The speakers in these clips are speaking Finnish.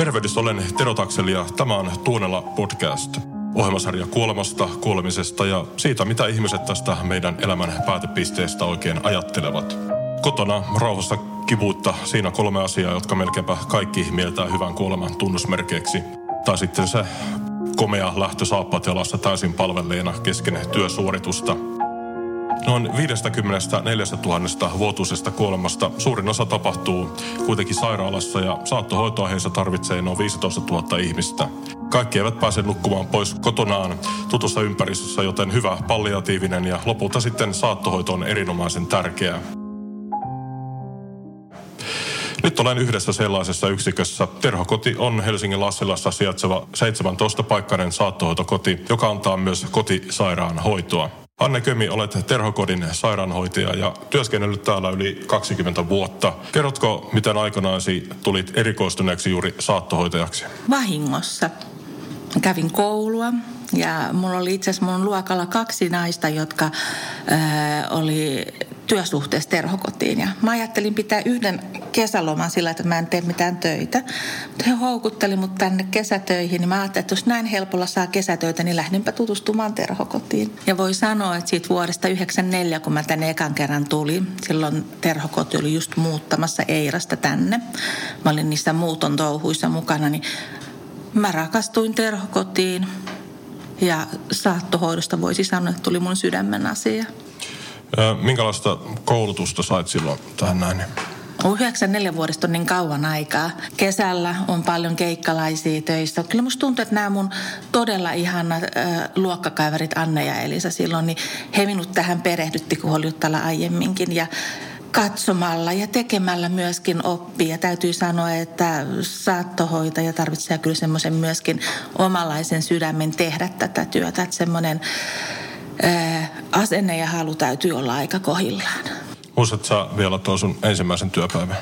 Tervehdys, olen Tero Takseli ja tämä on Tuunella podcast. Ohjelmasarja kuolemasta, kuolemisesta ja siitä, mitä ihmiset tästä meidän elämän päätepisteestä oikein ajattelevat. Kotona rauhassa kivuutta, siinä kolme asiaa, jotka melkeinpä kaikki mieltää hyvän kuoleman tunnusmerkeiksi. Tai sitten se komea lähtö saappaat jalassa täysin palvelleena kesken työsuoritusta – Noin 54 000 vuotuisesta kuolemasta suurin osa tapahtuu kuitenkin sairaalassa ja saattohoitoa heissä tarvitsee noin 15 000 ihmistä. Kaikki eivät pääse nukkumaan pois kotonaan tutussa ympäristössä, joten hyvä palliatiivinen ja lopulta sitten saattohoito on erinomaisen tärkeää. Nyt olen yhdessä sellaisessa yksikössä. Terhokoti on Helsingin Lassilassa sijaitseva 17-paikkainen saattohoitokoti, joka antaa myös kotisairaanhoitoa. Anne Kömi, olet Terhokodin sairaanhoitaja ja työskennellyt täällä yli 20 vuotta. Kerrotko, miten aikanaisi tulit erikoistuneeksi juuri saattohoitajaksi? Vahingossa. Kävin koulua ja mulla oli itse asiassa mun luokalla kaksi naista, jotka ää, oli työsuhteessa terhokotiin. Ja mä ajattelin pitää yhden kesäloman sillä, että mä en tee mitään töitä. Mutta he houkutteli mut tänne kesätöihin, niin mä ajattelin, että jos näin helpolla saa kesätöitä, niin lähdenpä tutustumaan terhokotiin. Ja voi sanoa, että siitä vuodesta 94, kun mä tänne ekan kerran tuli, silloin terhokoti oli just muuttamassa Eirasta tänne. Mä olin niissä muuton touhuissa mukana, niin mä rakastuin terhokotiin. Ja saattohoidosta voisi sanoa, että tuli mun sydämen asia. Minkälaista koulutusta sait silloin tähän näin? 94 vuodesta on niin kauan aikaa. Kesällä on paljon keikkalaisia töissä. Kyllä musta tuntuu, että nämä mun todella ihanat äh, luokkakaiverit Anne ja Elisa silloin, niin he minut tähän perehdytti, kun oli täällä aiemminkin. Ja katsomalla ja tekemällä myöskin oppii. Ja täytyy sanoa, että saattohoitaja tarvitsee kyllä semmoisen myöskin omalaisen sydämen tehdä tätä työtä. Että semmoinen asenne ja halu täytyy olla aika kohillaan. Muistatko sä vielä tuon sun ensimmäisen työpäivän?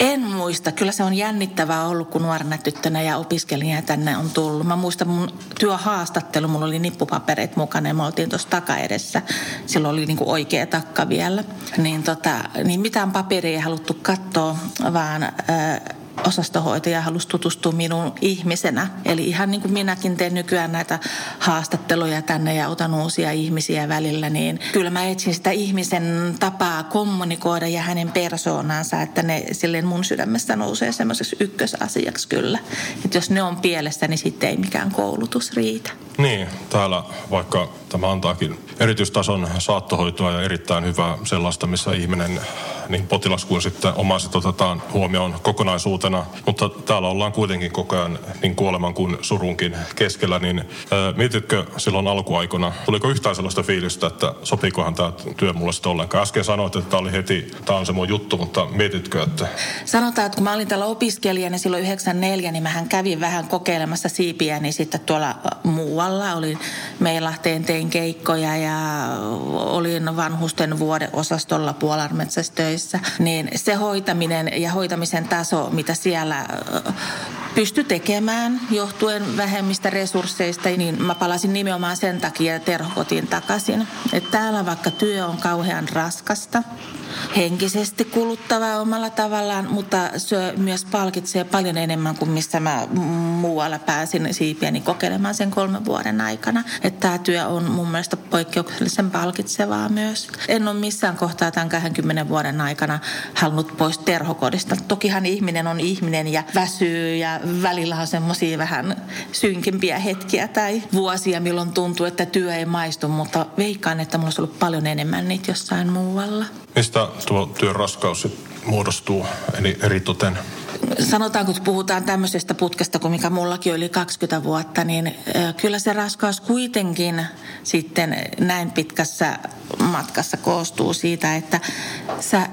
En muista. Kyllä se on jännittävää ollut, kun nuorena tyttönä ja opiskelija tänne on tullut. Mä muistan mun työhaastattelu, mulla oli nippupapereet mukana ja me oltiin tuossa takaedessä. Silloin oli niinku oikea takka vielä. Niin, tota, niin mitään paperia ei haluttu katsoa, vaan... Äh, osastohoitaja halusi tutustua minun ihmisenä. Eli ihan niin kuin minäkin teen nykyään näitä haastatteluja tänne ja otan uusia ihmisiä välillä, niin kyllä mä etsin sitä ihmisen tapaa kommunikoida ja hänen persoonansa, että ne silleen mun sydämessä nousee semmoiseksi ykkösasiaksi kyllä. Että jos ne on pielessä, niin sitten ei mikään koulutus riitä. Niin, täällä vaikka tämä antaakin erityistason saattohoitoa ja erittäin hyvää sellaista, missä ihminen niin potilas kuin sitten omaiset otetaan huomioon kokonaisuutena. Mutta täällä ollaan kuitenkin koko ajan niin kuoleman kuin surunkin keskellä. Niin ää, mietitkö silloin alkuaikona, tuliko yhtään sellaista fiilistä, että sopiikohan tämä työ mulle sitten ollenkaan? Äsken sanoit, että tämä oli heti, tämä on se mun juttu, mutta mietitkö, että... Sanotaan, että kun mä olin täällä opiskelijana silloin 94, niin mähän kävin vähän kokeilemassa siipiä, niin sitten tuolla muualla olin Meilahteen tein keikkoja ja olin vanhusten vuodeosastolla Puolarmetsässä töissä, niin se hoitaminen ja hoitamisen taso, mitä siellä pysty tekemään johtuen vähemmistä resursseista, niin mä palasin nimenomaan sen takia terhokotiin takaisin. Että täällä vaikka työ on kauhean raskasta, henkisesti kuluttavaa omalla tavallaan, mutta se myös palkitsee paljon enemmän kuin missä mä muualla pääsin siipiäni kokeilemaan sen kolmen vuoden aikana. Että tämä työ on mun mielestä poikkeuksellisen palkitsevaa myös. En ole missään kohtaa tämän 20 vuoden aikana halunnut pois terhokodista. Tokihan ihminen on ihminen ja väsyy ja välillä on semmoisia vähän synkimpiä hetkiä tai vuosia, milloin tuntuu, että työ ei maistu, mutta veikkaan, että mulla olisi ollut paljon enemmän niitä jossain muualla. Mistä tuo työn raskaus muodostuu eli eritoten? Sanotaan, kun puhutaan tämmöisestä putkesta kuin mikä mullakin oli 20 vuotta, niin kyllä se raskaus kuitenkin sitten näin pitkässä matkassa koostuu siitä, että sä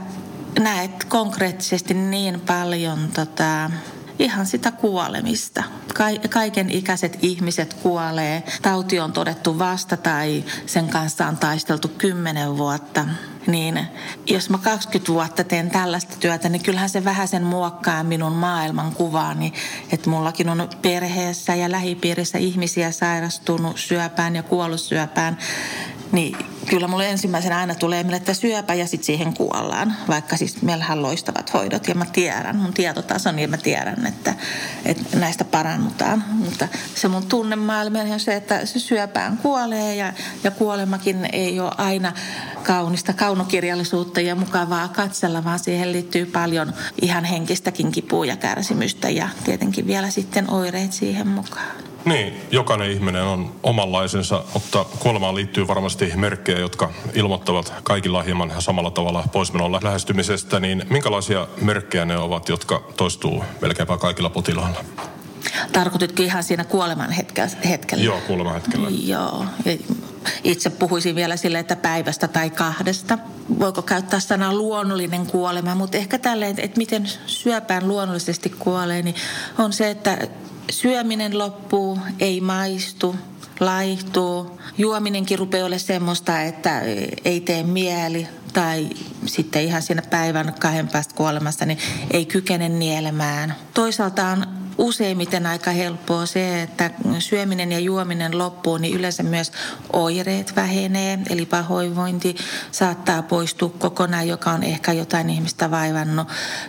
näet konkreettisesti niin paljon tota, ihan sitä kuolemista. Ka- kaiken ikäiset ihmiset kuolee. Tauti on todettu vasta tai sen kanssa on taisteltu kymmenen vuotta. Niin jos mä 20 vuotta teen tällaista työtä, niin kyllähän se vähän sen muokkaa minun maailmankuvaani. Että mullakin on perheessä ja lähipiirissä ihmisiä sairastunut syöpään ja kuollut syöpään niin kyllä mulle ensimmäisenä aina tulee mieleen, että syöpä ja sitten siihen kuollaan. Vaikka siis meillähän loistavat hoidot ja mä tiedän, mun tietotaso, niin mä tiedän, että, että näistä parannutaan. Mutta se mun tunnemaailma on se, että se syöpään kuolee ja, ja kuolemakin ei ole aina kaunista kaunokirjallisuutta ja mukavaa katsella, vaan siihen liittyy paljon ihan henkistäkin kipua ja kärsimystä ja tietenkin vielä sitten oireet siihen mukaan. Niin, jokainen ihminen on omanlaisensa, mutta kuolemaan liittyy varmasti merkkejä, jotka ilmoittavat kaikilla hieman samalla tavalla poismenon lähestymisestä. Niin minkälaisia merkkejä ne ovat, jotka toistuu melkeinpä kaikilla potilailla? Tarkoititko ihan siinä kuoleman hetkellä? Joo, kuoleman hetkellä. Joo. Itse puhuisin vielä sille, että päivästä tai kahdesta. Voiko käyttää sanaa luonnollinen kuolema, mutta ehkä tälleen, että miten syöpään luonnollisesti kuolee, niin on se, että syöminen loppuu, ei maistu, laihtuu. Juominenkin rupeaa olemaan semmoista, että ei tee mieli tai sitten ihan siinä päivän kahden päästä kuolemassa, niin ei kykene nielemään. Toisaalta on useimmiten aika helppoa se, että syöminen ja juominen loppuu, niin yleensä myös oireet vähenee. Eli pahoinvointi saattaa poistua kokonaan, joka on ehkä jotain ihmistä vaivannut.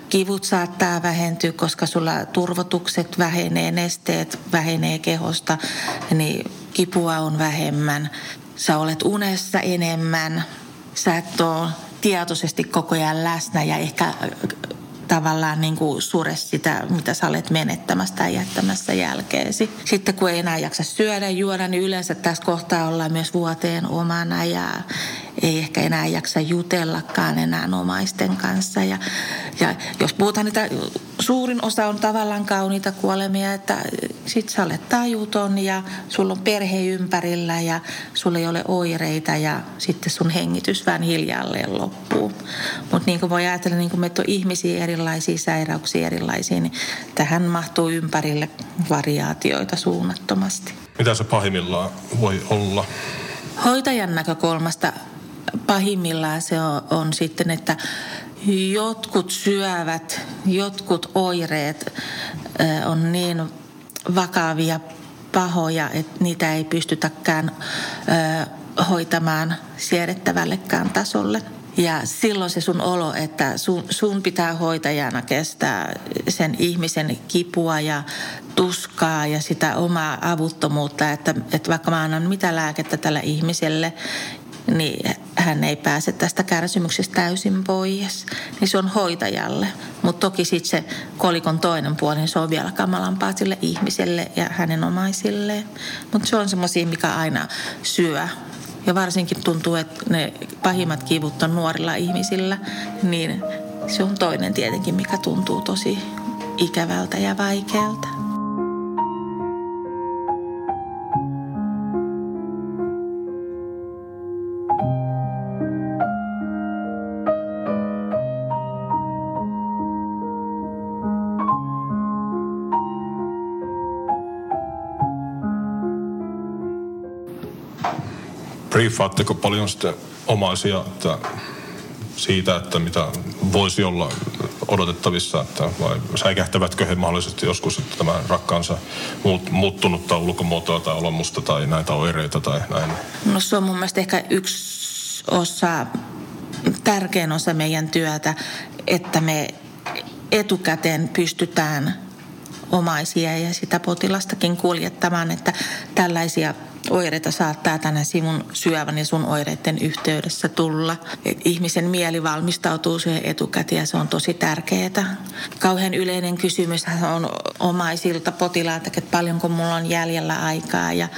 Kivut saattaa vähentyä, koska sulla turvotukset vähenee, nesteet vähenee kehosta, niin kipua on vähemmän. Sä olet unessa enemmän. Sä et ole tietoisesti koko ajan läsnä ja ehkä tavallaan niin kuin sure sitä, mitä sä olet menettämässä tai jättämässä jälkeesi. Sitten kun ei enää jaksa syödä juoda, niin yleensä tässä kohtaa ollaan myös vuoteen omana ja ei ehkä enää jaksa jutellakaan enää omaisten kanssa. Ja, ja jos puhutaan niitä, suurin osa on tavallaan kauniita kuolemia, että sit sä olet tajuton ja sulla on perhe ympärillä ja sulla ei ole oireita ja sitten sun hengitys vähän hiljalleen loppuu. Mutta niin kuin voi ajatella, niin kuin meitä on ihmisiä erilaisia sairauksia erilaisia, niin tähän mahtuu ympärille variaatioita suunnattomasti. Mitä se pahimmillaan voi olla? Hoitajan näkökulmasta pahimmillaan se on, on sitten, että jotkut syövät, jotkut oireet on niin vakavia, pahoja, että niitä ei pystytäkään hoitamaan siedettävällekään tasolle. Ja silloin se sun olo, että sun, sun pitää hoitajana kestää sen ihmisen kipua ja tuskaa ja sitä omaa avuttomuutta, että, että vaikka mä annan mitä lääkettä tällä ihmiselle niin hän ei pääse tästä kärsimyksestä täysin pois. Niin se on hoitajalle. Mutta toki sitten se kolikon toinen puoli, niin se on vielä kamalampaa sille ihmiselle ja hänen omaisilleen. Mutta se on semmoisia, mikä aina syö. Ja varsinkin tuntuu, että ne pahimmat kivut on nuorilla ihmisillä, niin se on toinen tietenkin, mikä tuntuu tosi ikävältä ja vaikealta. Briefaatteko paljon sitten omaisia että siitä, että mitä voisi olla odotettavissa, että vai säikähtävätkö he mahdollisesti joskus, että tämä rakkaansa muut, muuttunutta ulkomuotoa tai olemusta tai näitä oireita tai näin? No se on mun mielestä ehkä yksi osa, tärkein osa meidän työtä, että me etukäteen pystytään omaisia ja sitä potilastakin kuljettamaan, että tällaisia oireita saattaa tänä sivun syövän ja sun oireiden yhteydessä tulla. Et ihmisen mieli valmistautuu siihen etukäteen ja se on tosi tärkeää. Kauhean yleinen kysymys on omaisilta potilailta, että paljonko mulla on jäljellä aikaa. Ja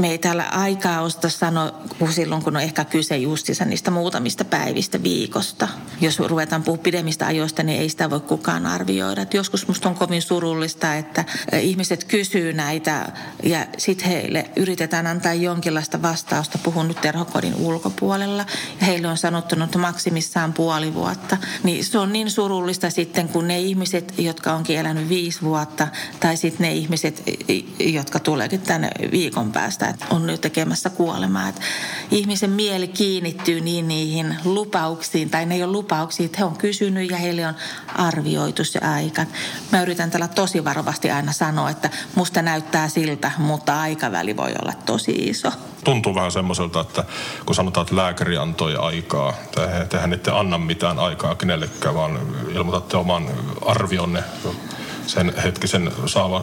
me ei täällä aikaa osta sanoa silloin, kun on ehkä kyse justissa niistä muutamista päivistä viikosta. Jos ruvetaan puhua pidemmistä ajoista, niin ei sitä voi kukaan arvioida. Et joskus musta on kovin surullista, että ihmiset kysyy näitä ja sitten heille yritetään antaa jonkinlaista vastausta, puhun nyt terhokodin ulkopuolella, ja heille on sanottu, että maksimissaan puoli vuotta. Niin se on niin surullista sitten, kun ne ihmiset, jotka onkin elänyt viisi vuotta, tai sitten ne ihmiset, jotka tuleekin tänne viikon päästä, että on nyt tekemässä kuolemaa. Että ihmisen mieli kiinnittyy niin niihin lupauksiin, tai ne ei ole lupauksia, että he on kysynyt ja heille on arvioitu se aika. Mä yritän tällä tosi varovasti aina sanoa, että musta näyttää siltä, mutta aikaväli voi olla tosi tosi iso. Tuntuu vähän semmoiselta, että kun sanotaan, että lääkäri antoi aikaa, tehän ette anna mitään aikaa kenellekään, vaan ilmoitatte oman arvionne sen hetkisen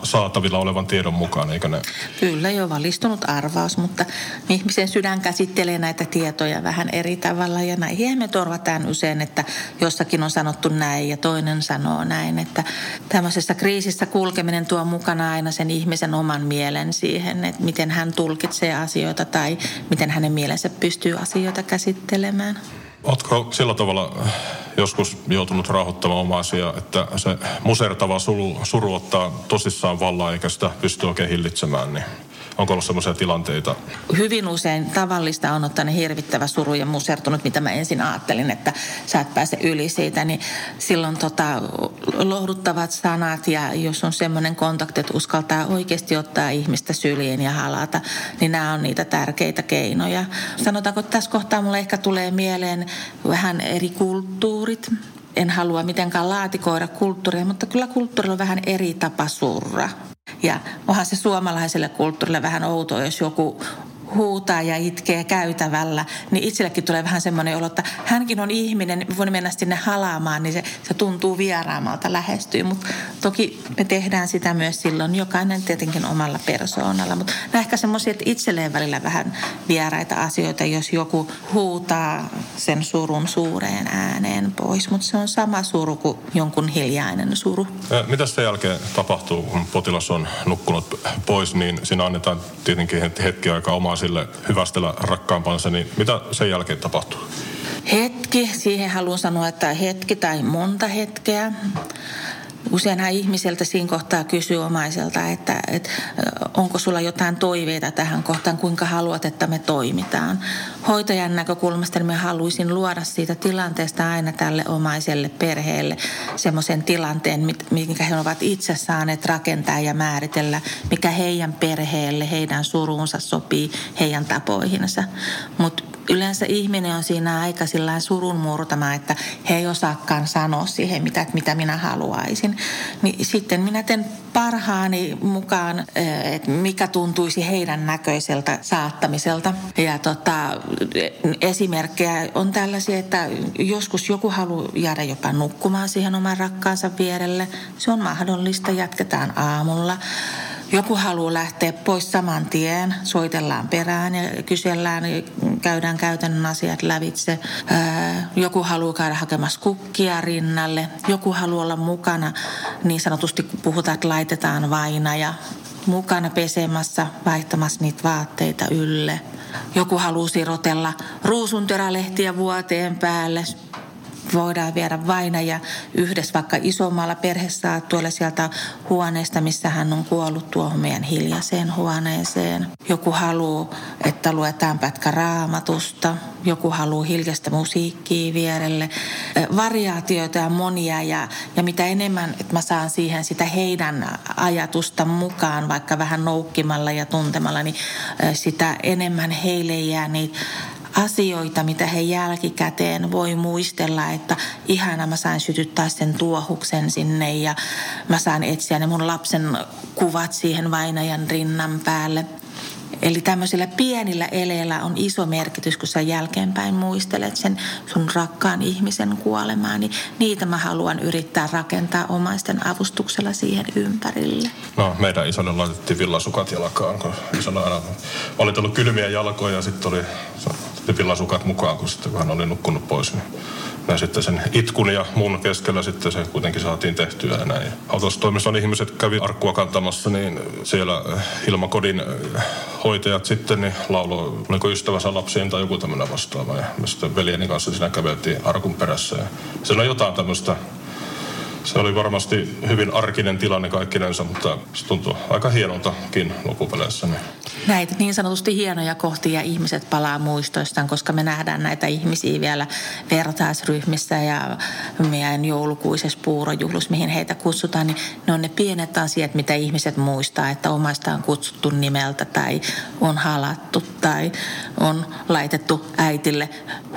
saatavilla olevan tiedon mukaan, eikö ne? Kyllä jo valistunut arvaus, mutta ihmisen sydän käsittelee näitä tietoja vähän eri tavalla ja näihin me torvataan usein, että jossakin on sanottu näin ja toinen sanoo näin, että tämmöisessä kriisissä kulkeminen tuo mukana aina sen ihmisen oman mielen siihen, että miten hän tulkitsee asioita tai miten hänen mielensä pystyy asioita käsittelemään. Oletko sillä tavalla joskus joutunut rauhoittamaan omaisia, että se musertava suru, suru ottaa tosissaan vallaan eikä sitä pysty oikein hillitsemään, niin Onko ollut sellaisia tilanteita? Hyvin usein tavallista on ottanut hirvittävä suru ja musertunut, mitä mä ensin ajattelin, että sä et pääse yli siitä. Niin silloin tota, lohduttavat sanat ja jos on semmoinen kontakti, että uskaltaa oikeasti ottaa ihmistä syliin ja halata, niin nämä on niitä tärkeitä keinoja. Sanotaanko, että tässä kohtaa mulle ehkä tulee mieleen vähän eri kulttuurit en halua mitenkään laatikoida kulttuuria, mutta kyllä kulttuurilla on vähän eri tapa surra. Ja onhan se suomalaiselle kulttuurille vähän outoa, jos joku huutaa ja itkee käytävällä, niin itsellekin tulee vähän semmoinen olo, että hänkin on ihminen, voi mennä sinne halaamaan, niin se, se tuntuu vieraamalta lähestyy. Mutta toki me tehdään sitä myös silloin, jokainen tietenkin omalla persoonalla. Mutta nämä ehkä semmoisia, itselleen välillä vähän vieraita asioita, jos joku huutaa sen surun suureen ääneen pois. Mutta se on sama suru kuin jonkun hiljainen suru. Mitä sen jälkeen tapahtuu, kun potilas on nukkunut pois, niin siinä annetaan tietenkin hetki aikaa omaa sille hyvästellä rakkaampansa, niin mitä sen jälkeen tapahtuu? Hetki, siihen haluan sanoa, että hetki tai monta hetkeä. Useinhan ihmiseltä siinä kohtaa kysyy omaiselta, että, että onko sulla jotain toiveita tähän kohtaan, kuinka haluat, että me toimitaan. Hoitajan näkökulmasta niin mä haluaisin luoda siitä tilanteesta aina tälle omaiselle perheelle semmoisen tilanteen, minkä he ovat itse saaneet rakentaa ja määritellä, mikä heidän perheelle, heidän suruunsa sopii, heidän tapoihinsa. Mutta yleensä ihminen on siinä aika surun murtama, että he ei osaakaan sanoa siihen, mitä, mitä minä haluaisin. Niin sitten minä teen parhaani mukaan, eh, että mikä tuntuisi heidän näköiseltä saattamiselta. Ja tota, esimerkkejä on tällaisia, että joskus joku haluaa jäädä jopa nukkumaan siihen oman rakkaansa vierelle. Se on mahdollista, jatketaan aamulla. Joku haluaa lähteä pois saman tien, soitellaan perään ja kysellään, käydään käytännön asiat lävitse. Joku haluaa käydä hakemassa kukkia rinnalle. Joku haluaa olla mukana, niin sanotusti kun puhutaan, että laitetaan vainaja mukana pesemässä, vaihtamassa niitä vaatteita ylle. Joku haluaa sirotella ruusunterälehtiä vuoteen päälle, voidaan viedä vainaja yhdessä vaikka isommalla perhesaattuella sieltä huoneesta, missä hän on kuollut tuohon meidän hiljaiseen huoneeseen. Joku haluaa, että luetaan pätkä raamatusta. Joku haluaa hiljaista musiikkia vierelle. Variaatioita ja monia ja, ja mitä enemmän, että mä saan siihen sitä heidän ajatusta mukaan, vaikka vähän noukkimalla ja tuntemalla, niin sitä enemmän heille jää niitä asioita, mitä he jälkikäteen voi muistella, että ihana mä sain sytyttää sen tuohuksen sinne ja mä saan etsiä ne mun lapsen kuvat siihen vainajan rinnan päälle. Eli tämmöisillä pienillä eleillä on iso merkitys, kun sä jälkeenpäin muistelet sen sun rakkaan ihmisen kuolemaa, niin niitä mä haluan yrittää rakentaa omaisten avustuksella siihen ympärille. No, meidän isolle laitettiin villasukat jalkaan, kun isolla aina oli tullut kylmiä jalkoja ja sitten oli villasukat mukaan, kun, sitten, kun hän oli nukkunut pois. Niin ja sitten sen itkun ja mun keskellä sitten se kuitenkin saatiin tehtyä ja näin. Autostoimiston ihmiset kävi arkkua kantamassa, niin siellä Hilmakodin hoitajat sitten niin laulo, oliko ystävänsä lapsiin tai joku tämmöinen vastaava. Ja me sitten veljeni kanssa siinä käveltiin arkun perässä. Ja siellä on jotain tämmöistä se oli varmasti hyvin arkinen tilanne kaikkinensa, mutta se tuntui aika hienoltakin loppupeleissä. Niin. Näitä niin sanotusti hienoja kohtia ihmiset palaa muistoistaan, koska me nähdään näitä ihmisiä vielä vertaisryhmissä ja meidän joulukuisessa puurojuhlus, mihin heitä kutsutaan, niin ne on ne pienet asiat, mitä ihmiset muistaa, että omaista on kutsuttu nimeltä tai on halattu tai on laitettu äitille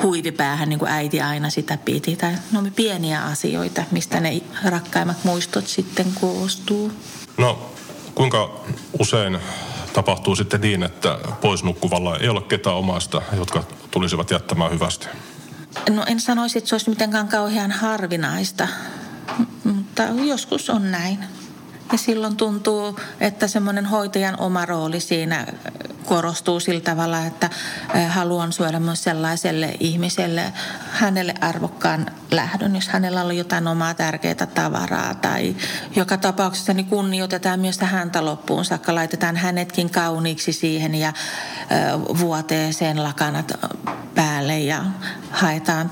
huivipäähän, niin kuin äiti aina sitä piti. Tai ne on pieniä asioita, mistä ne rakkaimmat muistot sitten koostuu. No, kuinka usein tapahtuu sitten niin, että pois nukkuvalla ei ole ketään omasta, jotka tulisivat jättämään hyvästi? No en sanoisi, että se olisi mitenkään kauhean harvinaista, mutta joskus on näin. Ja silloin tuntuu, että semmoinen hoitajan oma rooli siinä korostuu sillä tavalla, että haluan syödä myös sellaiselle ihmiselle hänelle arvokkaan lähdön, jos hänellä on jotain omaa tärkeää tavaraa tai joka tapauksessa niin kunnioitetaan myös häntä loppuun saakka, laitetaan hänetkin kauniiksi siihen ja vuoteeseen lakanat päälle ja haetaan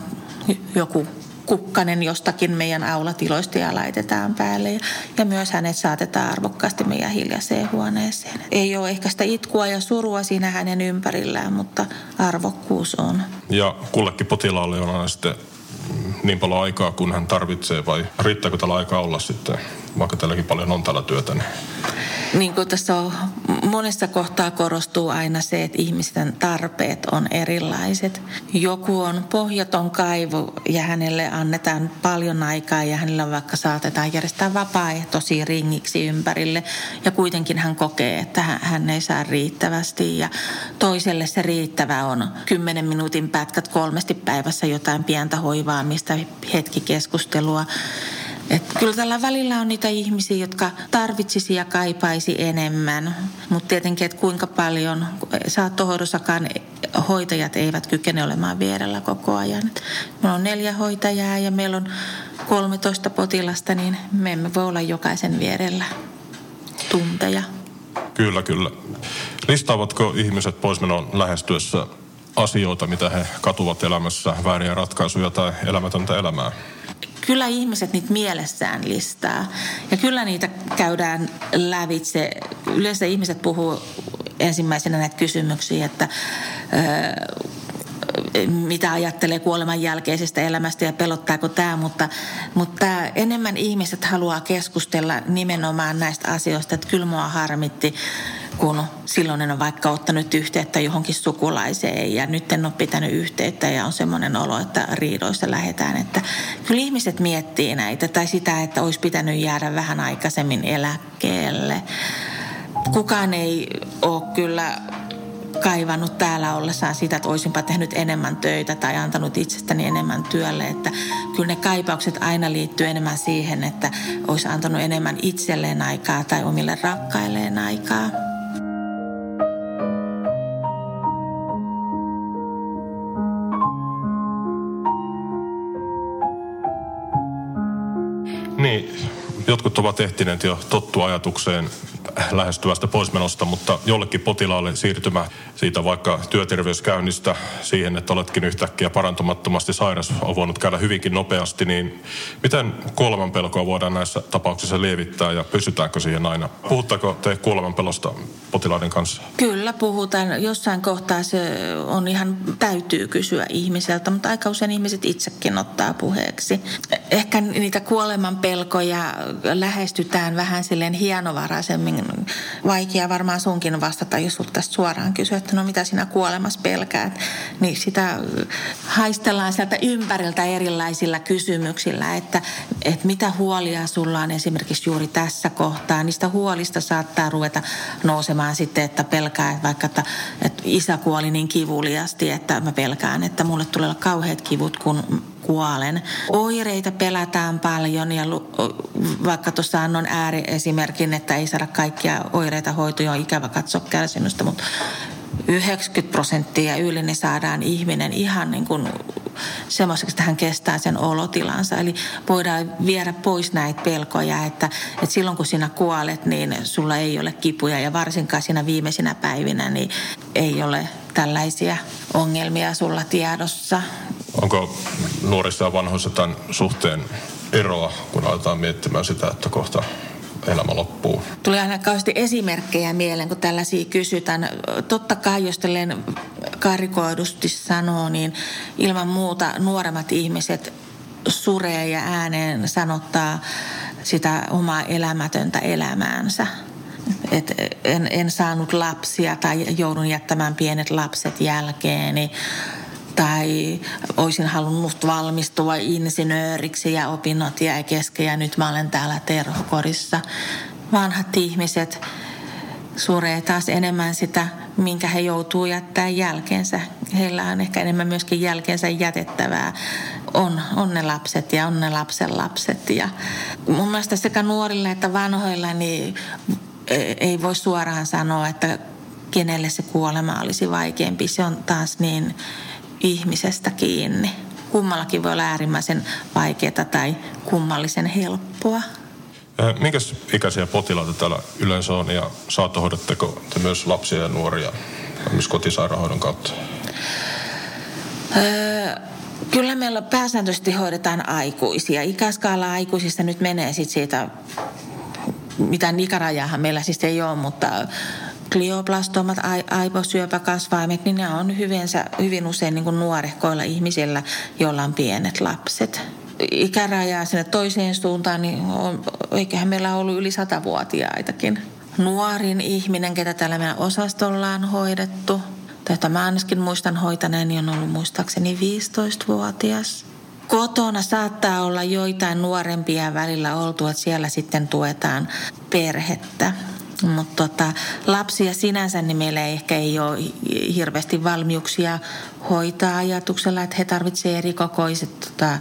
joku kukkanen jostakin meidän aulatiloista ja laitetaan päälle. Ja, ja myös hänet saatetaan arvokkaasti meidän hiljaiseen huoneeseen. Ei ole ehkä sitä itkua ja surua siinä hänen ympärillään, mutta arvokkuus on. Ja kullekin potilaalle on aina sitten niin paljon aikaa, kun hän tarvitsee, vai riittääkö tällä aikaa olla sitten, vaikka tälläkin paljon on tällä työtä? Niin niin kuin tässä on, monessa kohtaa korostuu aina se, että ihmisten tarpeet on erilaiset. Joku on pohjaton kaivo ja hänelle annetaan paljon aikaa ja hänellä vaikka saatetaan järjestää vapaaehtoisia ringiksi ympärille ja kuitenkin hän kokee, että hän ei saa riittävästi ja toiselle se riittävä on 10 minuutin pätkät kolmesti päivässä jotain pientä hoivaamista, hetki keskustelua et kyllä tällä välillä on niitä ihmisiä, jotka tarvitsisi ja kaipaisi enemmän. Mutta tietenkin, että kuinka paljon saattohoidossakaan hoitajat eivät kykene olemaan vierellä koko ajan. Meillä on neljä hoitajaa ja meillä on 13 potilasta, niin me emme voi olla jokaisen vierellä tunteja. Kyllä, kyllä. Listaavatko ihmiset poismenon lähestyessä asioita, mitä he katuvat elämässä, vääriä ratkaisuja tai elämätöntä elämää? Kyllä ihmiset niitä mielessään listaa. Ja kyllä niitä käydään lävitse. Yleensä ihmiset puhuu ensimmäisenä näitä kysymyksiä, että mitä ajattelee kuoleman jälkeisestä elämästä ja pelottaako tämä, mutta, mutta enemmän ihmiset haluaa keskustella nimenomaan näistä asioista, että kyllä mua harmitti kun silloin en ole vaikka ottanut yhteyttä johonkin sukulaiseen ja nyt en ole pitänyt yhteyttä ja on semmoinen olo, että riidoissa lähdetään. Että kyllä ihmiset miettii näitä tai sitä, että olisi pitänyt jäädä vähän aikaisemmin eläkkeelle. Kukaan ei ole kyllä kaivannut täällä ollessaan sitä, että olisinpa tehnyt enemmän töitä tai antanut itsestäni enemmän työlle. Että kyllä ne kaipaukset aina liittyy enemmän siihen, että olisi antanut enemmän itselleen aikaa tai omille rakkailleen aikaa. Jotkut ovat ehtineet jo tottua ajatukseen lähestyvästä poismenosta, mutta jollekin potilaalle siirtymä siitä vaikka työterveyskäynnistä siihen, että oletkin yhtäkkiä parantumattomasti sairas, on voinut käydä hyvinkin nopeasti, niin miten kuolemanpelkoa voidaan näissä tapauksissa lievittää ja pysytäänkö siihen aina? Puhuttaako te kuolemanpelosta potilaiden kanssa? Kyllä puhutaan. Jossain kohtaa se on ihan, täytyy kysyä ihmiseltä, mutta aika usein ihmiset itsekin ottaa puheeksi. Ehkä niitä kuolemanpelkoja lähestytään vähän silleen hienovaraisemmin. Vaikea varmaan sunkin vastata, jos sulta tästä suoraan kysyä, että no mitä sinä kuolemassa pelkäät. Niin sitä haistellaan sieltä ympäriltä erilaisilla kysymyksillä, että, että mitä huolia sulla on esimerkiksi juuri tässä kohtaa. Niistä huolista saattaa ruveta nousemaan sitten, että pelkää, että vaikka että, että isä kuoli niin kivuliasti, että mä pelkään, että mulle tulee olla kauheat kivut, kun kuolen. Oireita pelätään paljon ja vaikka tuossa annon ääriesimerkin, että ei saada kaikkia oireita hoitoja, on ikävä katsoa kärsimystä, mutta 90 prosenttia yli niin saadaan ihminen ihan niin kuin semmoiseksi, että hän kestää sen olotilansa. Eli voidaan viedä pois näitä pelkoja, että, että silloin kun sinä kuolet, niin sulla ei ole kipuja ja varsinkaan siinä viimeisinä päivinä niin ei ole tällaisia ongelmia sulla tiedossa. Onko nuorissa ja vanhoissa tämän suhteen eroa, kun aletaan miettimään sitä, että kohta elämä loppuu. Tulee aina kauheasti esimerkkejä mieleen, kun tällaisia kysytään. Totta kai, jos tälleen karikoidusti sanoo, niin ilman muuta nuoremmat ihmiset suree ja ääneen sanottaa sitä omaa elämätöntä elämäänsä. Et en, en saanut lapsia tai joudun jättämään pienet lapset jälkeeni tai olisin halunnut valmistua insinööriksi ja opinnot jäi kesken ja nyt mä olen täällä terhokorissa. Vanhat ihmiset suree taas enemmän sitä, minkä he joutuu jättää jälkeensä. Heillä on ehkä enemmän myöskin jälkeensä jätettävää. On, on ne lapset ja on ne lapsen lapset. Ja mun mielestä sekä nuorilla että vanhoilla niin ei voi suoraan sanoa, että kenelle se kuolema olisi vaikeampi. Se on taas niin ihmisestä kiinni. Kummallakin voi olla äärimmäisen vaikeaa tai kummallisen helppoa. Minkä ikäisiä potilaita täällä yleensä on ja saattohoidatteko te myös lapsia ja nuoria myös kotisairaanhoidon kautta? Öö, kyllä meillä pääsääntöisesti hoidetaan aikuisia. Ikäskaala aikuisista nyt menee sit siitä, mitään ikärajahan meillä siis ei ole, mutta glioblastomat, aivosyöpäkasvaimet, niin ne on hyvinsä, hyvin usein niin kuin nuorehkoilla ihmisillä, joilla on pienet lapset. Ikärajaa sinne toiseen suuntaan, niin on, eiköhän meillä ollut yli satavuotiaitakin. Nuorin ihminen, ketä täällä meidän osastolla on hoidettu, tätä mä ainakin muistan hoitaneeni, niin on ollut muistaakseni 15-vuotias. Kotona saattaa olla joitain nuorempia välillä oltu, että siellä sitten tuetaan perhettä. Mutta tota, lapsia sinänsä niin meillä ehkä ei ole hirveästi valmiuksia hoitaa ajatuksella, että he tarvitsevat erikokoiset tota,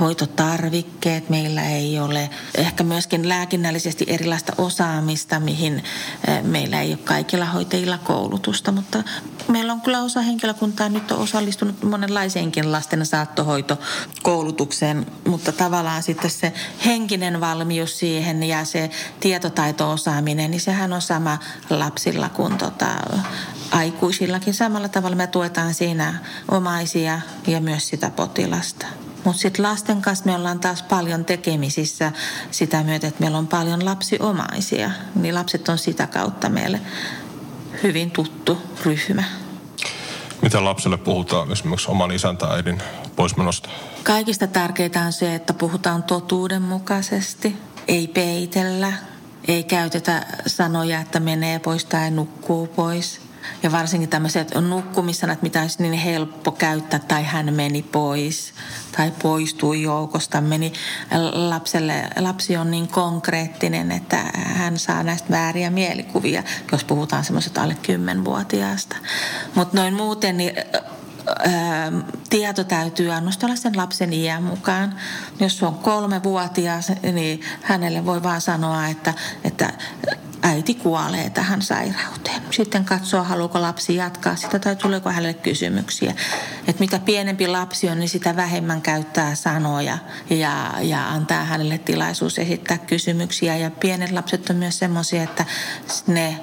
hoitotarvikkeet. Meillä ei ole ehkä myöskin lääkinnällisesti erilaista osaamista, mihin eh, meillä ei ole kaikilla hoitajilla koulutusta. Mutta meillä on kyllä osa henkilökuntaa nyt on osallistunut monenlaiseenkin lasten saattohoitokoulutukseen, mutta tavallaan sitten se henkinen valmius siihen ja se tietotaito-osaaminen, niin sehän on sama lapsilla kuin tota, aikuisillakin. Samalla tavalla me tuetaan siinä omaisia ja myös sitä potilasta. Mutta sitten lasten kanssa me ollaan taas paljon tekemisissä sitä myötä, että meillä on paljon lapsiomaisia. Niin lapset on sitä kautta meille hyvin tuttu ryhmä. Mitä lapselle puhutaan esimerkiksi oman isän tai äidin poismenosta? Kaikista tärkeintä on se, että puhutaan totuudenmukaisesti, ei peitellä, ei käytetä sanoja, että menee pois tai nukkuu pois. Ja varsinkin tämmöiset nukkumissanat, mitä olisi niin helppo käyttää, tai hän meni pois, tai poistui joukosta, meni lapselle, lapsi on niin konkreettinen, että hän saa näistä vääriä mielikuvia, jos puhutaan semmoiset alle 10-vuotiaasta. Mutta noin muuten, niin tieto täytyy annostella sen lapsen iän mukaan. Jos on kolme vuotias, niin hänelle voi vaan sanoa, että, että äiti kuolee tähän sairauteen. Sitten katsoo, haluaako lapsi jatkaa sitä tai tuleeko hänelle kysymyksiä. Että mitä pienempi lapsi on, niin sitä vähemmän käyttää sanoja ja, ja antaa hänelle tilaisuus esittää kysymyksiä. Ja pienet lapset on myös semmoisia, että ne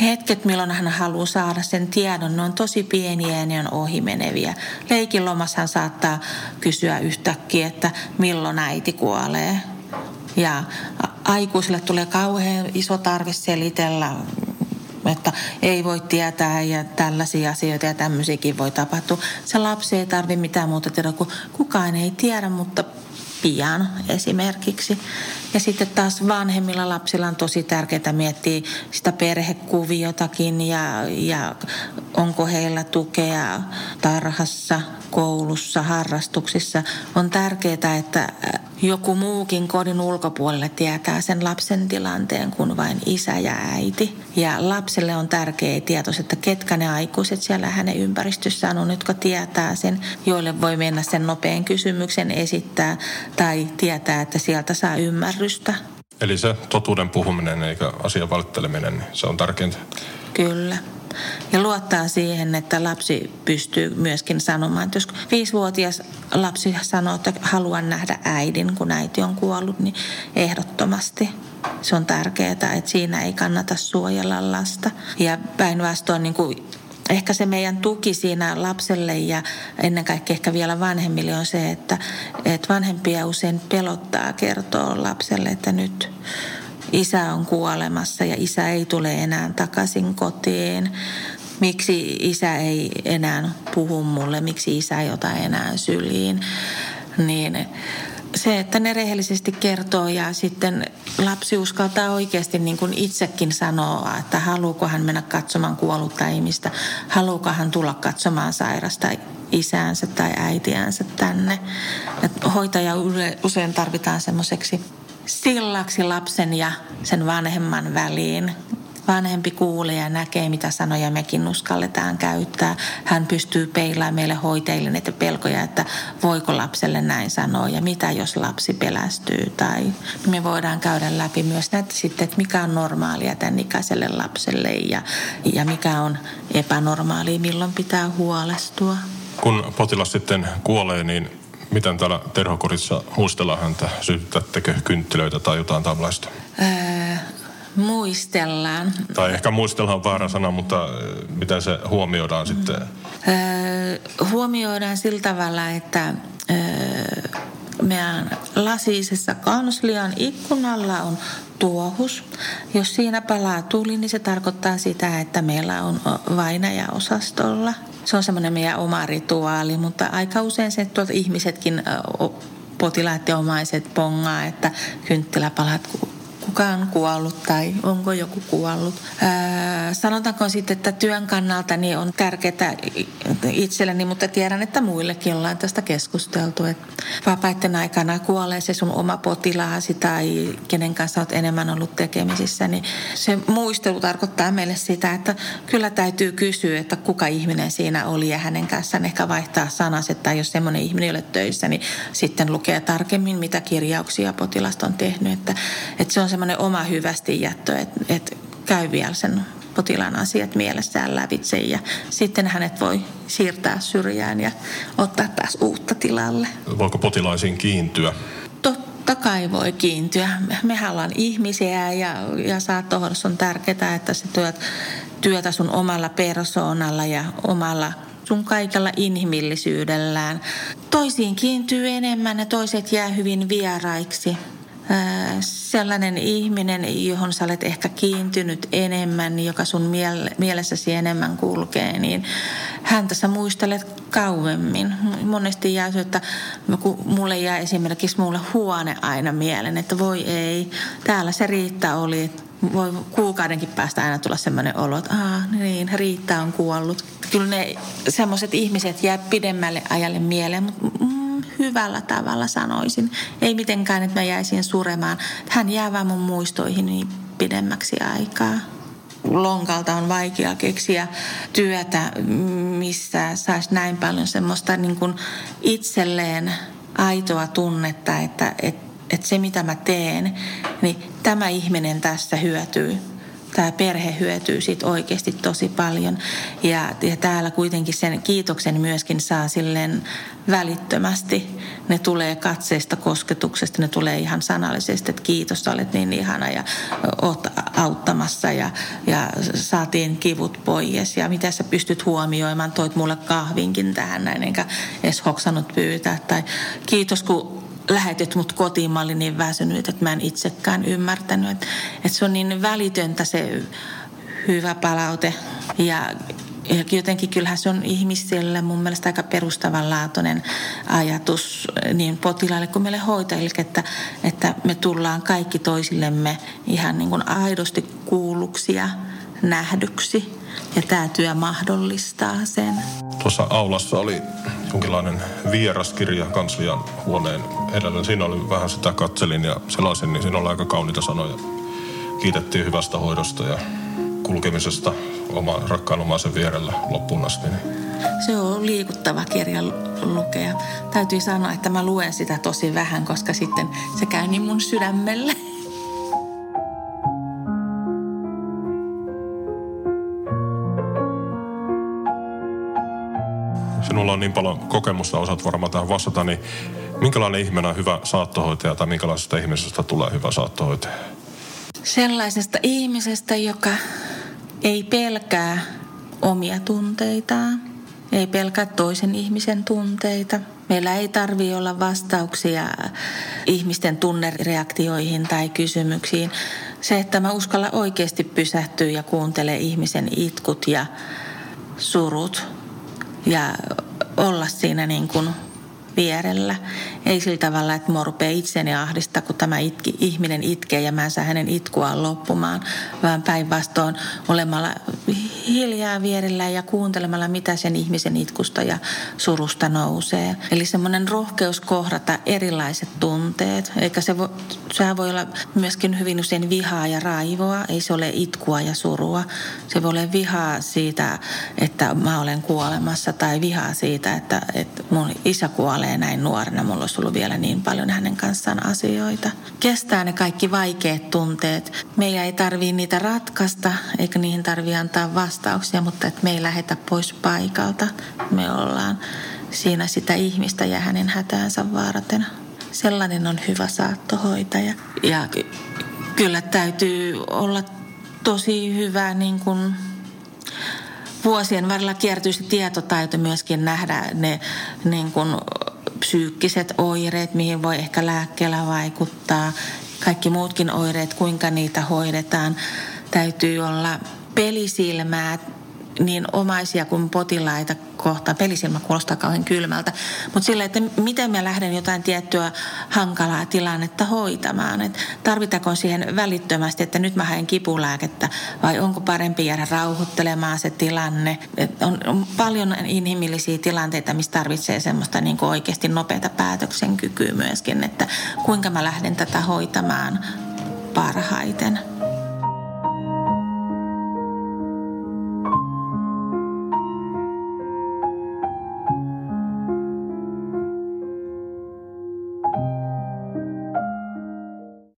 hetket, milloin hän haluaa saada sen tiedon, ne on tosi pieniä ja ne on ohimeneviä. Leikin hän saattaa kysyä yhtäkkiä, että milloin äiti kuolee. Ja aikuisille tulee kauhean iso tarve selitellä, että ei voi tietää ja tällaisia asioita ja tämmöisiäkin voi tapahtua. Se lapsi ei tarvitse mitään muuta tiedä, kun kukaan ei tiedä, mutta pian esimerkiksi. Ja sitten taas vanhemmilla lapsilla on tosi tärkeää miettiä sitä perhekuviotakin ja, ja onko heillä tukea tarhassa, koulussa, harrastuksissa. On tärkeää, että joku muukin kodin ulkopuolelle tietää sen lapsen tilanteen kuin vain isä ja äiti. Ja lapselle on tärkeä tieto, että ketkä ne aikuiset siellä hänen ympäristössään on, jotka tietää sen, joille voi mennä sen nopean kysymyksen esittää tai tietää, että sieltä saa ymmärrystä. Eli se totuuden puhuminen eikä asian valitteleminen, niin se on tärkeintä. Kyllä. Ja luottaa siihen, että lapsi pystyy myöskin sanomaan, että jos viisivuotias lapsi sanoo, että haluan nähdä äidin, kun äiti on kuollut, niin ehdottomasti se on tärkeää, että siinä ei kannata suojella lasta. Ja päinvastoin niin kuin ehkä se meidän tuki siinä lapselle ja ennen kaikkea ehkä vielä vanhemmille on se, että, että vanhempia usein pelottaa kertoa lapselle, että nyt isä on kuolemassa ja isä ei tule enää takaisin kotiin. Miksi isä ei enää puhu mulle, miksi isä ei ota enää syliin. Niin se, että ne rehellisesti kertoo ja sitten lapsi uskaltaa oikeasti niin kuin itsekin sanoa, että haluuko hän mennä katsomaan kuollutta ihmistä, haluuko hän tulla katsomaan sairasta isäänsä tai äitiänsä tänne. Et hoitaja usein tarvitaan semmoiseksi sillaksi lapsen ja sen vanhemman väliin. Vanhempi kuulee ja näkee, mitä sanoja mekin uskalletaan käyttää. Hän pystyy peilaamaan meille hoitajille näitä pelkoja, että voiko lapselle näin sanoa ja mitä jos lapsi pelästyy. Tai me voidaan käydä läpi myös näitä sitten, että mikä on normaalia tämän ikäiselle lapselle ja, ja mikä on epänormaalia, milloin pitää huolestua. Kun potilas sitten kuolee, niin miten täällä terhokorissa muistellaan häntä? Sytytättekö kynttilöitä tai jotain tällaista? Öö, muistellaan. Tai ehkä muistellaan on väärä sana, mutta miten se huomioidaan mm. sitten? Öö, huomioidaan sillä tavalla, että öö, meidän lasisessa kanslian ikkunalla on tuohus. Jos siinä palaa tuli, niin se tarkoittaa sitä, että meillä on vainaja-osastolla. Se on semmoinen meidän oma rituaali, mutta aika usein se tuolta ihmisetkin potilaat ja omaiset pongaa, että kynttiläpalat kuka on kuollut tai onko joku kuollut. Ää, sanotaanko sitten, että työn kannalta niin on tärkeää itselleni, mutta tiedän, että muillekin ollaan tästä keskusteltu. Että vapaiden aikana kuolee se sun oma potilaasi tai kenen kanssa olet enemmän ollut tekemisissä, niin se muistelu tarkoittaa meille sitä, että kyllä täytyy kysyä, että kuka ihminen siinä oli ja hänen kanssaan ehkä vaihtaa sanaset tai jos semmoinen ihminen ei ole töissä, niin sitten lukee tarkemmin, mitä kirjauksia potilasta on tehnyt. Että, että se on semmoinen oma hyvästi jättö, että, että käy vielä sen potilaan asiat mielessään lävitse ja sitten hänet voi siirtää syrjään ja ottaa taas uutta tilalle. Voiko potilaisiin kiintyä? Totta kai voi kiintyä. Mehän ollaan ihmisiä ja, ja saattohoidossa on tärkeää, että sä työt työtä sun omalla persoonalla ja omalla sun kaikella inhimillisyydellään. Toisiin kiintyy enemmän ja toiset jää hyvin vieraiksi sellainen ihminen, johon sä olet ehkä kiintynyt enemmän, joka sun mielessäsi enemmän kulkee, niin häntä sä muistelet kauemmin. Monesti jää se, että kun mulle jää esimerkiksi mulle huone aina mieleen, että voi ei, täällä se Riitta oli, voi kuukaudenkin päästä aina tulla sellainen olo, että Aa, niin, Riitta on kuollut. Kyllä ne semmoiset ihmiset jää pidemmälle ajalle mieleen, mutta hyvällä tavalla sanoisin. Ei mitenkään, että mä jäisin suremaan. Hän jää vaan mun muistoihin niin pidemmäksi aikaa. Lonkalta on vaikea keksiä työtä, missä saisi näin paljon semmoista niin kuin itselleen aitoa tunnetta, että, että, että se mitä mä teen, niin tämä ihminen tässä hyötyy tämä perhe hyötyy siitä oikeasti tosi paljon. Ja, ja täällä kuitenkin sen kiitoksen myöskin saa silleen välittömästi. Ne tulee katseesta, kosketuksesta, ne tulee ihan sanallisesti, että kiitos, olet niin ihana ja oot auttamassa ja, ja saatiin kivut pois. Ja mitä sä pystyt huomioimaan, toit mulle kahvinkin tähän näin, enkä edes hoksannut pyytää. Tai kiitos, kun lähetit mut kotiin, mä olin niin väsynyt, että mä en itsekään ymmärtänyt. Että, että se on niin välitöntä se hyvä palaute. Ja jotenkin kyllähän se on ihmisille mun mielestä aika perustavanlaatuinen ajatus niin potilaille kuin meille hoitajille, että, että me tullaan kaikki toisillemme ihan niin kuin aidosti kuulluksi ja nähdyksi. Ja tämä työ mahdollistaa sen. Tuossa aulassa oli jonkinlainen vieraskirja kanslian huoneen edellä. Siinä oli vähän sitä katselin ja selasin, niin siinä oli aika kauniita sanoja. Kiitettiin hyvästä hoidosta ja kulkemisesta oman rakkaan omaisen vierellä loppuun asti. Niin. Se on liikuttava kirja lukea. Täytyy sanoa, että mä luen sitä tosi vähän, koska sitten se käy niin mun sydämelle. Sinulla on niin paljon kokemusta, osaat varmaan tähän vastata, niin minkälainen ihminen on hyvä saattohoitaja tai minkälaisesta ihmisestä tulee hyvä saattohoitaja? Sellaisesta ihmisestä, joka ei pelkää omia tunteitaan, ei pelkää toisen ihmisen tunteita. Meillä ei tarvi olla vastauksia ihmisten tunnereaktioihin tai kysymyksiin. Se, että mä uskalla oikeasti pysähtyä ja kuuntele ihmisen itkut ja surut ja olla siinä niin kuin vierellä. Ei sillä tavalla, että mua rupeaa itseni ahdistaa, kun tämä itki, ihminen itkee ja mä en saa hänen itkuaan loppumaan, vaan päinvastoin olemalla hiljaa vierellä ja kuuntelemalla, mitä sen ihmisen itkusta ja surusta nousee. Eli semmoinen rohkeus kohdata erilaiset tunteet, eikä se voi, sehän voi olla myöskin hyvin usein vihaa ja raivoa, ei se ole itkua ja surua. Se voi olla vihaa siitä, että mä olen kuolemassa tai vihaa siitä, että, että mun isä kuolee näin nuorena. Mulla olisi ollut vielä niin paljon hänen kanssaan asioita. Kestää ne kaikki vaikeat tunteet. Meidän ei tarvii niitä ratkaista, eikä niihin tarvii antaa vastauksia, mutta että me ei lähetä pois paikalta. Me ollaan siinä sitä ihmistä ja hänen hätäänsä varten. Sellainen on hyvä saattohoitaja. Ja kyllä täytyy olla tosi hyvä niin kuin vuosien varrella kiertyy se tietotaito myöskin nähdä ne niin kuin psyykkiset oireet, mihin voi ehkä lääkkeellä vaikuttaa. Kaikki muutkin oireet, kuinka niitä hoidetaan. Täytyy olla pelisilmää niin omaisia kuin potilaita kohtaan. Pelisilmä kuulostaa kauhean kylmältä. Mutta sillä, että miten mä lähden jotain tiettyä hankalaa tilannetta hoitamaan. Et tarvitaanko siihen välittömästi, että nyt mä haen kipulääkettä vai onko parempi jäädä rauhoittelemaan se tilanne. Et on, on paljon inhimillisiä tilanteita, missä tarvitsee semmoista niin oikeasti nopeata päätöksenkykyä myöskin, että kuinka mä lähden tätä hoitamaan parhaiten.